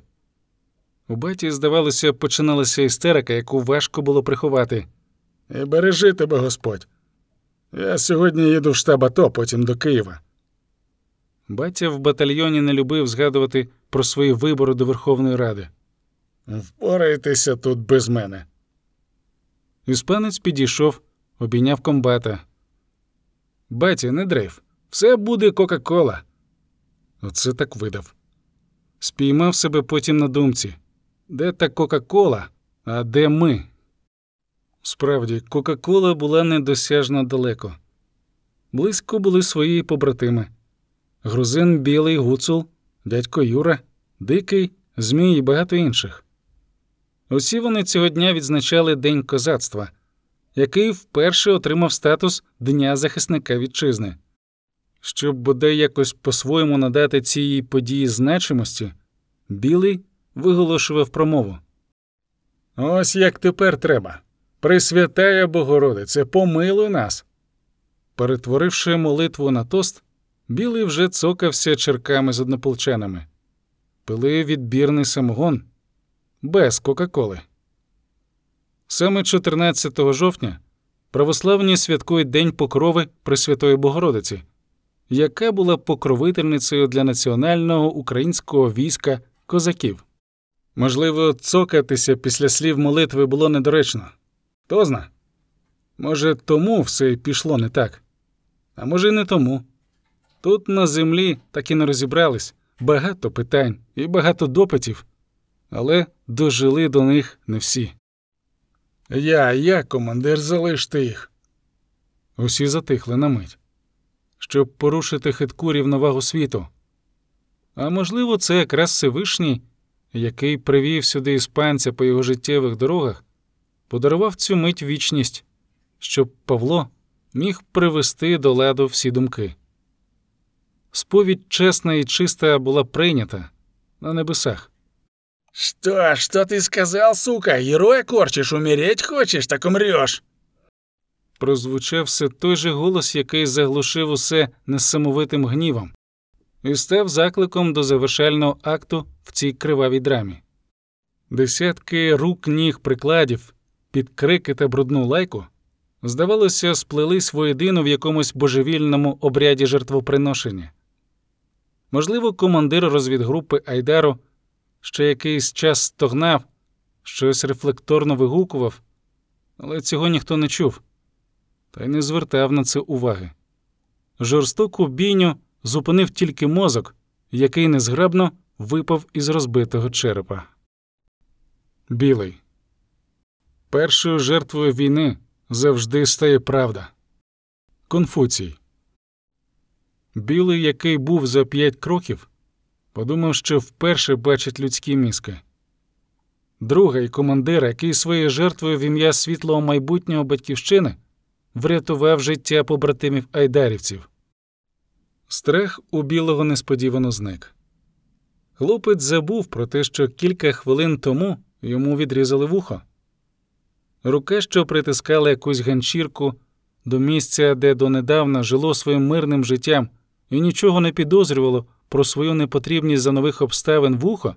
У баті, здавалося, починалася істерика, яку важко було приховати. І бережи тебе, Господь. Я сьогодні їду в штаб АТО, потім до Києва. Батя в батальйоні не любив згадувати про свої вибори до Верховної Ради. Впорайтеся тут без мене. Іспанець підійшов, обійняв комбата. Батя, не дрейф, все буде Кока-Кола. Оце так видав. Спіймав себе потім на думці. Де та Кока-Кола, а де ми? Справді, Кока-Кола була недосяжно далеко. Близько були свої побратими. Грузин Білий Гуцул, дядько Юра, Дикий, Змій і багато інших. Усі вони цього дня відзначали День козацтва, який вперше отримав статус Дня захисника вітчизни. Щоб бодай якось по-своєму надати цій події значимості, Білий виголошував промову. Ось як тепер треба. Пресвятая Богородице, помилуй нас. Перетворивши молитву на тост, Білий вже цокався черками з однополчанами. Пили відбірний самогон без Кока-Коли. Саме 14 жовтня православні святкують День Покрови Пресвятої Богородиці, яка була покровительницею для національного українського війська козаків. Можливо, цокатися після слів молитви було недоречно. Хто зна? Може, тому все пішло не так. А може, й не тому. Тут на землі так і не розібрались багато питань і багато допитів, але дожили до них не всі. Я, я, командир, залиште їх. Усі затихли на мить, щоб порушити хитку рівновагу світу. А можливо, це якраз Всевишній, який привів сюди іспанця по його життєвих дорогах, подарував цю мить вічність, щоб Павло міг привести до ладу всі думки. Сповідь чесна і чиста була прийнята на небесах. Что, что ты сказал, сука? Героя корчишь, умереть хочешь, так умрёшь. Прозвучав все той же голос, який заглушив усе несамовитим гнівом, і став закликом до завершального акту в цій кривавій драмі. Десятки рук, ніг, прикладів, під крики та брудну лайку, здавалося, сплелись воєдину в якомусь божевільному обряді жертвоприношення. Можливо, командир розвідгрупи Айдару ще якийсь час стогнав, щось рефлекторно вигукував, але цього ніхто не чув, та й не звертав на це уваги. Жорстоку бійню зупинив тільки мозок, який незграбно випав із розбитого черепа. Білий. Першою жертвою війни завжди стає правда. Конфуцій. Білий, який був за п'ять кроків, подумав, що вперше бачить людські мізки. Другий командир, який своєю жертвою в ім'я світлого майбутнього батьківщини врятував життя побратимів айдарівців. Страх у білого несподівано зник. Хлопець забув про те, що кілька хвилин тому йому відрізали вухо. Рука, що притискала якусь ганчірку до місця, де донедавна жило своїм мирним життям і нічого не підозрювало про свою непотрібність за нових обставин вухо,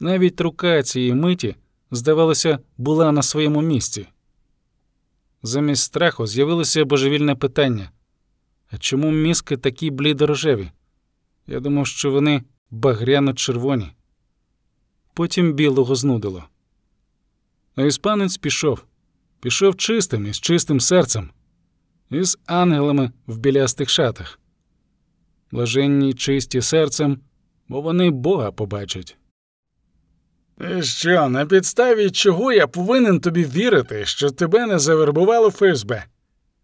навіть рука цієї миті, здавалося, була на своєму місці. Замість страху з'явилося божевільне питання а чому мізки такі блідорожеві? Я думав, що вони багряно червоні. Потім білого знудило. А іспанець пішов, пішов чистим і з чистим серцем, і з ангелами в білястих шатах. Блаженні чисті серцем, бо вони Бога побачать. І що, на підставі чого я повинен тобі вірити, що тебе не завербувало ФСБ?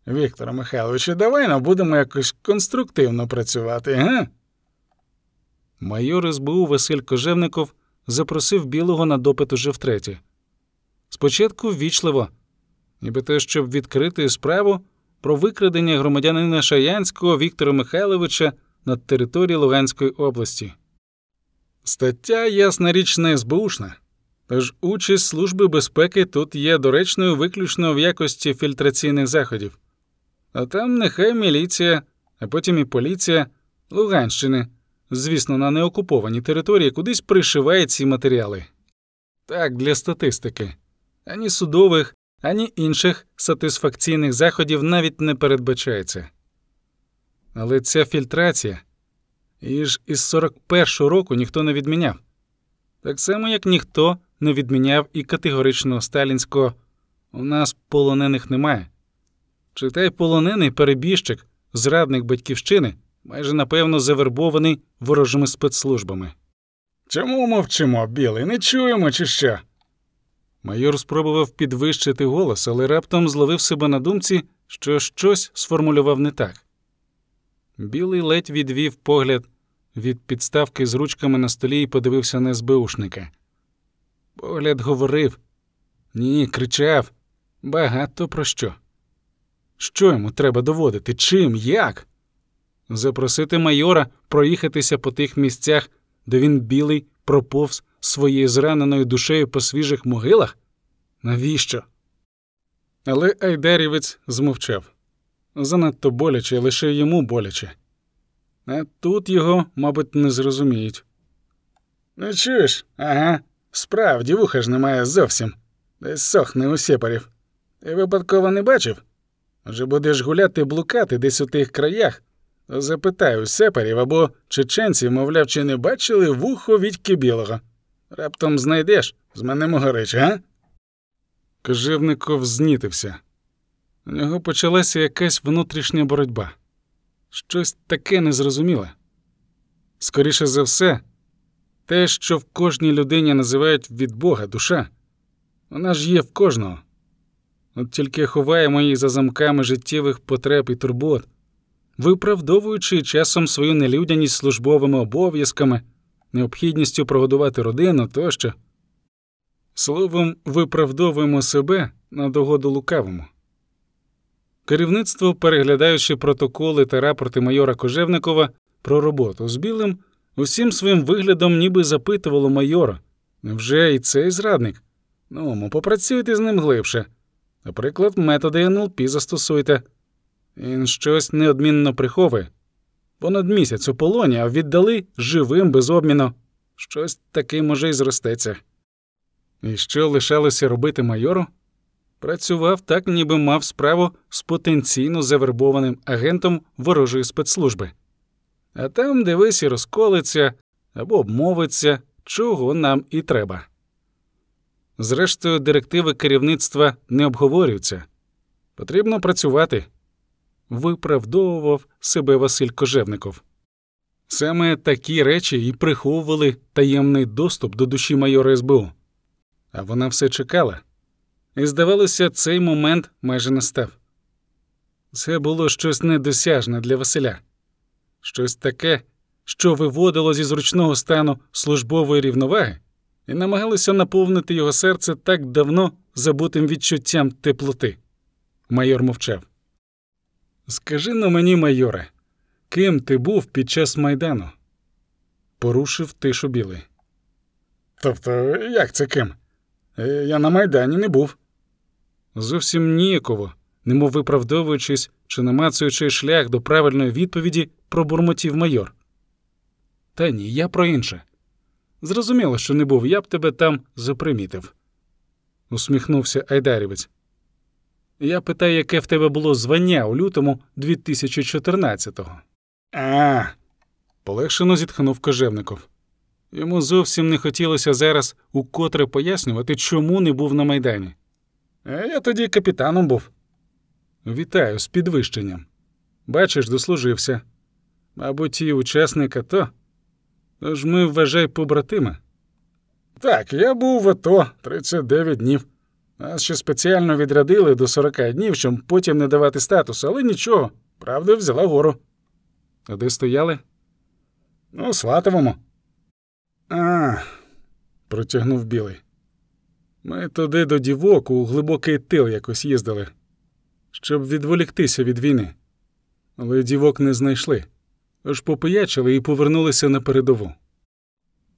Віктор Михайлович, давай нам будемо якось конструктивно працювати, га? Майор СБУ Василь Кожевников запросив білого на допит уже втретє. Спочатку ввічливо, ніби те, щоб відкрити справу про викрадення громадянина Шаянського Віктора Михайловича на території Луганської області. Стаття, ясна річ, не СБУшна, тож участь Служби безпеки тут є доречною виключно в якості фільтраційних заходів. А там нехай міліція, а потім і поліція Луганщини, звісно, на неокупованій території, кудись пришиває ці матеріали. Так, для статистики. Ані судових, ані інших сатисфакційних заходів навіть не передбачається. Але ця фільтрація її ж із 41-го року ніхто не відміняв. Так само, як ніхто не відміняв і категоричного сталінського у нас полонених немає. Читай полонений перебіжчик, зрадник батьківщини, майже напевно завербований ворожими спецслужбами. Чому мовчимо, білий? Не чуємо чи що? Майор спробував підвищити голос, але раптом зловив себе на думці, що щось сформулював не так. Білий ледь відвів погляд від підставки з ручками на столі і подивився на СБУшника. Погляд говорив ні, кричав багато про що. Що йому треба доводити? Чим? Як? Запросити майора проїхатися по тих місцях, де він білий проповз своєю зраненою душею по свіжих могилах? Навіщо? Але Айдарівець змовчав. Занадто боляче, лише йому боляче. А тут його, мабуть, не зрозуміють. Не чуєш? Ага. Справді вуха ж немає зовсім. Десь сохне у сепарів. Ти випадково не бачив? Може, будеш гуляти блукати десь у тих краях? То запитай у сепарів або чеченців, мовляв, чи не бачили вухо Вітьки білого. Раптом знайдеш з мене могорич, а? Кожевников знітився. У нього почалася якась внутрішня боротьба. Щось таке незрозуміле. Скоріше за все, те, що в кожній людині називають від Бога душа, вона ж є в кожного. От тільки ховаємо її за замками життєвих потреб і турбот, виправдовуючи часом свою нелюдяність службовими обов'язками, необхідністю прогодувати родину тощо. Словом, виправдовуємо себе на догоду лукавому. Керівництво, переглядаючи протоколи та рапорти майора Кожевникова про роботу з білим, усім своїм виглядом ніби запитувало майора невже і цей зрадник? Ну, мо попрацюйте з ним глибше. Наприклад, методи НЛП застосуйте. Він щось неодмінно приховує. Понад місяць у полоні, а віддали живим без обміну. Щось таке може й зростеться. І що лишалося робити майору? Працював так, ніби мав справу з потенційно завербованим агентом ворожої спецслужби. А там, дивись, і розколиться або обмовиться, чого нам і треба. Зрештою, директиви керівництва не обговорюються. Потрібно працювати. Виправдовував себе Василь Кожевников. Саме такі речі і приховували таємний доступ до душі майора СБУ. А вона все чекала. І, здавалося, цей момент майже настав. Це було щось недосяжне для Василя, щось таке, що виводило зі зручного стану службової рівноваги і намагалося наповнити його серце так давно забутим відчуттям теплоти. Майор мовчав. Скажи на мені, майоре, ким ти був під час майдану? Порушив тишу білий. Тобто, як це ким? Е, Я на Майдані не був. Зовсім ніяково, немов виправдовуючись чи намацуючи шлях до правильної відповіді, пробурмотів майор. Та ні, я про інше. Зрозуміло, що не був, я б тебе там запримітив. усміхнувся Айдарівець. Я питаю, яке в тебе було звання у лютому 2014-го. А, Полегшено зітхнув Кожевников. Йому зовсім не хотілося зараз укотре пояснювати, чому не був на Майдані. Я тоді капітаном був. Вітаю з підвищенням. Бачиш, дослужився. Мабуть, і учасник АТО. Тож ми вважай побратима. Так, я був в АТО 39 днів. Нас ще спеціально відрядили до 40 днів, щоб потім не давати статусу, але нічого, правда, взяла гору. А де стояли? Ну, сватовому. А, протягнув білий. Ми туди до дівок у глибокий тил якось їздили, щоб відволіктися від війни. Але дівок не знайшли, аж попиячили і повернулися на передову.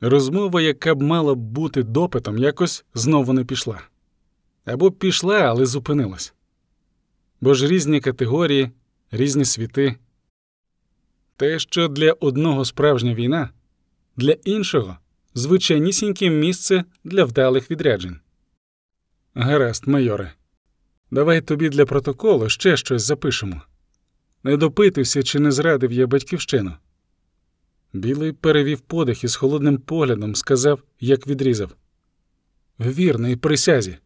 Розмова, яка б мала бути допитом, якось знову не пішла. Або пішла, але зупинилась. Бо ж різні категорії, різні світи. Те, що для одного справжня війна, для іншого звичайнісіньке місце для вдалих відряджень. Гаразд, майоре, давай тобі для протоколу ще щось запишемо. Не допитуйся, чи не зрадив я батьківщину. Білий перевів подих і з холодним поглядом сказав, як відрізав. Вірний присязі.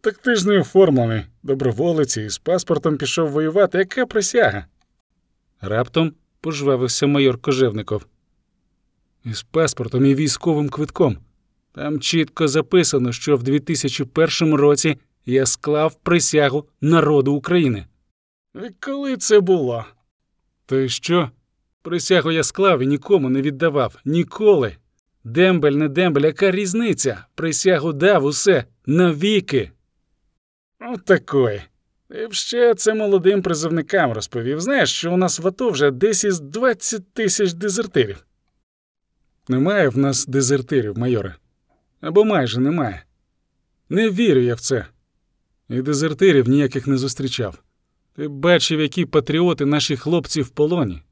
Так ти ж не оформлений, доброволець і з паспортом пішов воювати. Яка присяга? Раптом пожвавився майор Кожевников. Із паспортом і військовим квитком. Там чітко записано, що в 2001 році я склав присягу народу України. І коли це було? Й що? Присягу я склав і нікому не віддавав. Ніколи. Дембель, не дембель, яка різниця? Присягу дав усе навіки. Отакої. Ти б ще це молодим призовникам розповів. Знаєш, що у нас в АТО вже десь із 20 тисяч дезертирів. Немає в нас дезертирів, майоре. Або майже немає. Не вірю я в це. І дезертирів ніяких не зустрічав. Ти бачив, які патріоти наші хлопці в полоні.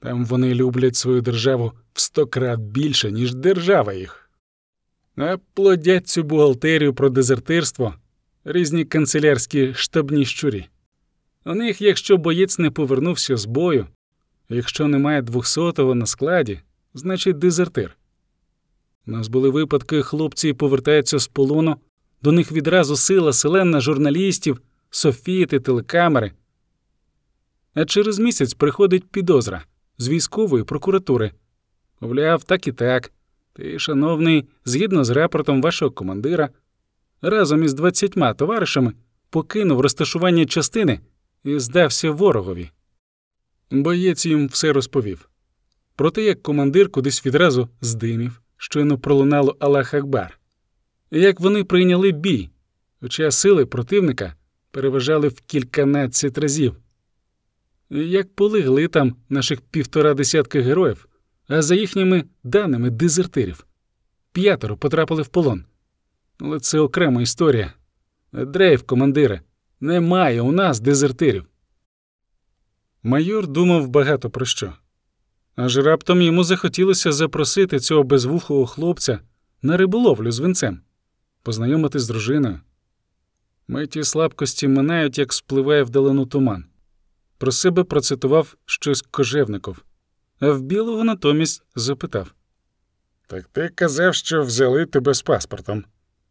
Там вони люблять свою державу в сто крат більше, ніж держава їх. А плодять цю бухгалтерію про дезертирство різні канцелярські штабні щурі. У них, якщо боєць не повернувся з бою, якщо немає двохсотого на складі, значить дезертир. У нас були випадки, хлопці повертаються з полону, до них відразу сила селена журналістів, софіти, телекамери. А через місяць приходить підозра з військової прокуратури. Мовляв, так і так. Ти, шановний, згідно з рапортом вашого командира, разом із двадцятьма товаришами покинув розташування частини і здався ворогові. Боєць їм все розповів. Про те, як командир кудись відразу здимів, щойно пролунало Аллах Акбар, як вони прийняли бій, хоча сили противника переважали в кільканадцять разів, як полегли там наших півтора десятка героїв, а за їхніми даними дезертирів. П'ятеро потрапили в полон. Але це окрема історія. Дрейф, командире, немає у нас дезертирів. Майор думав багато про що. Аж раптом йому захотілося запросити цього безвухого хлопця на риболовлю з винцем, познайомити з дружиною. Миті слабкості минають, як спливає вдалину туман. Про себе процитував щось кожевников, а в білого натомість запитав: Так ти казав, що взяли тебе з паспортом.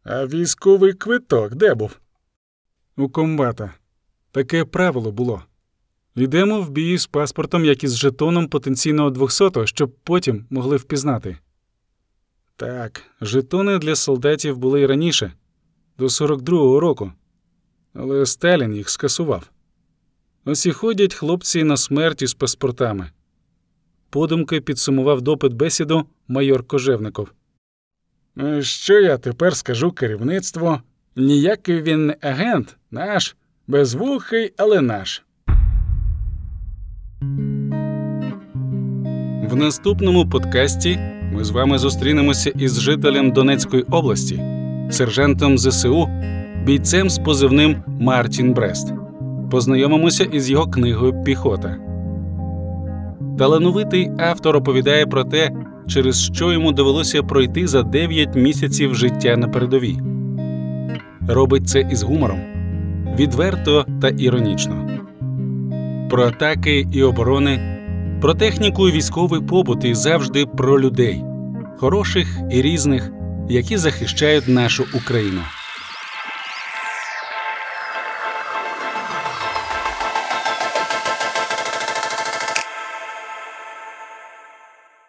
А військовий квиток де був? У комбата. Таке правило було. Йдемо в бій з паспортом, як і з жетоном потенційного 200-го, щоб потім могли впізнати. Так, жетони для солдатів були й раніше, до 42-го року, але Сталін їх скасував. Ось і ходять хлопці на смерть із паспортами. Подумки підсумував допит бесіду майор Кожевников. Ну, що я тепер скажу керівництву? Ніякий він не агент, наш, безвухий, але наш. В наступному подкасті ми з вами зустрінемося із жителем Донецької області, сержантом ЗСУ, бійцем з позивним Мартін Брест. Познайомимося із його книгою Піхота. Талановитий автор оповідає про те, через що йому довелося пройти за 9 місяців життя на передовій. Робить це із гумором, відверто та іронічно. Про атаки і оборони, про техніку і військовий побут і завжди про людей, хороших і різних, які захищають нашу Україну.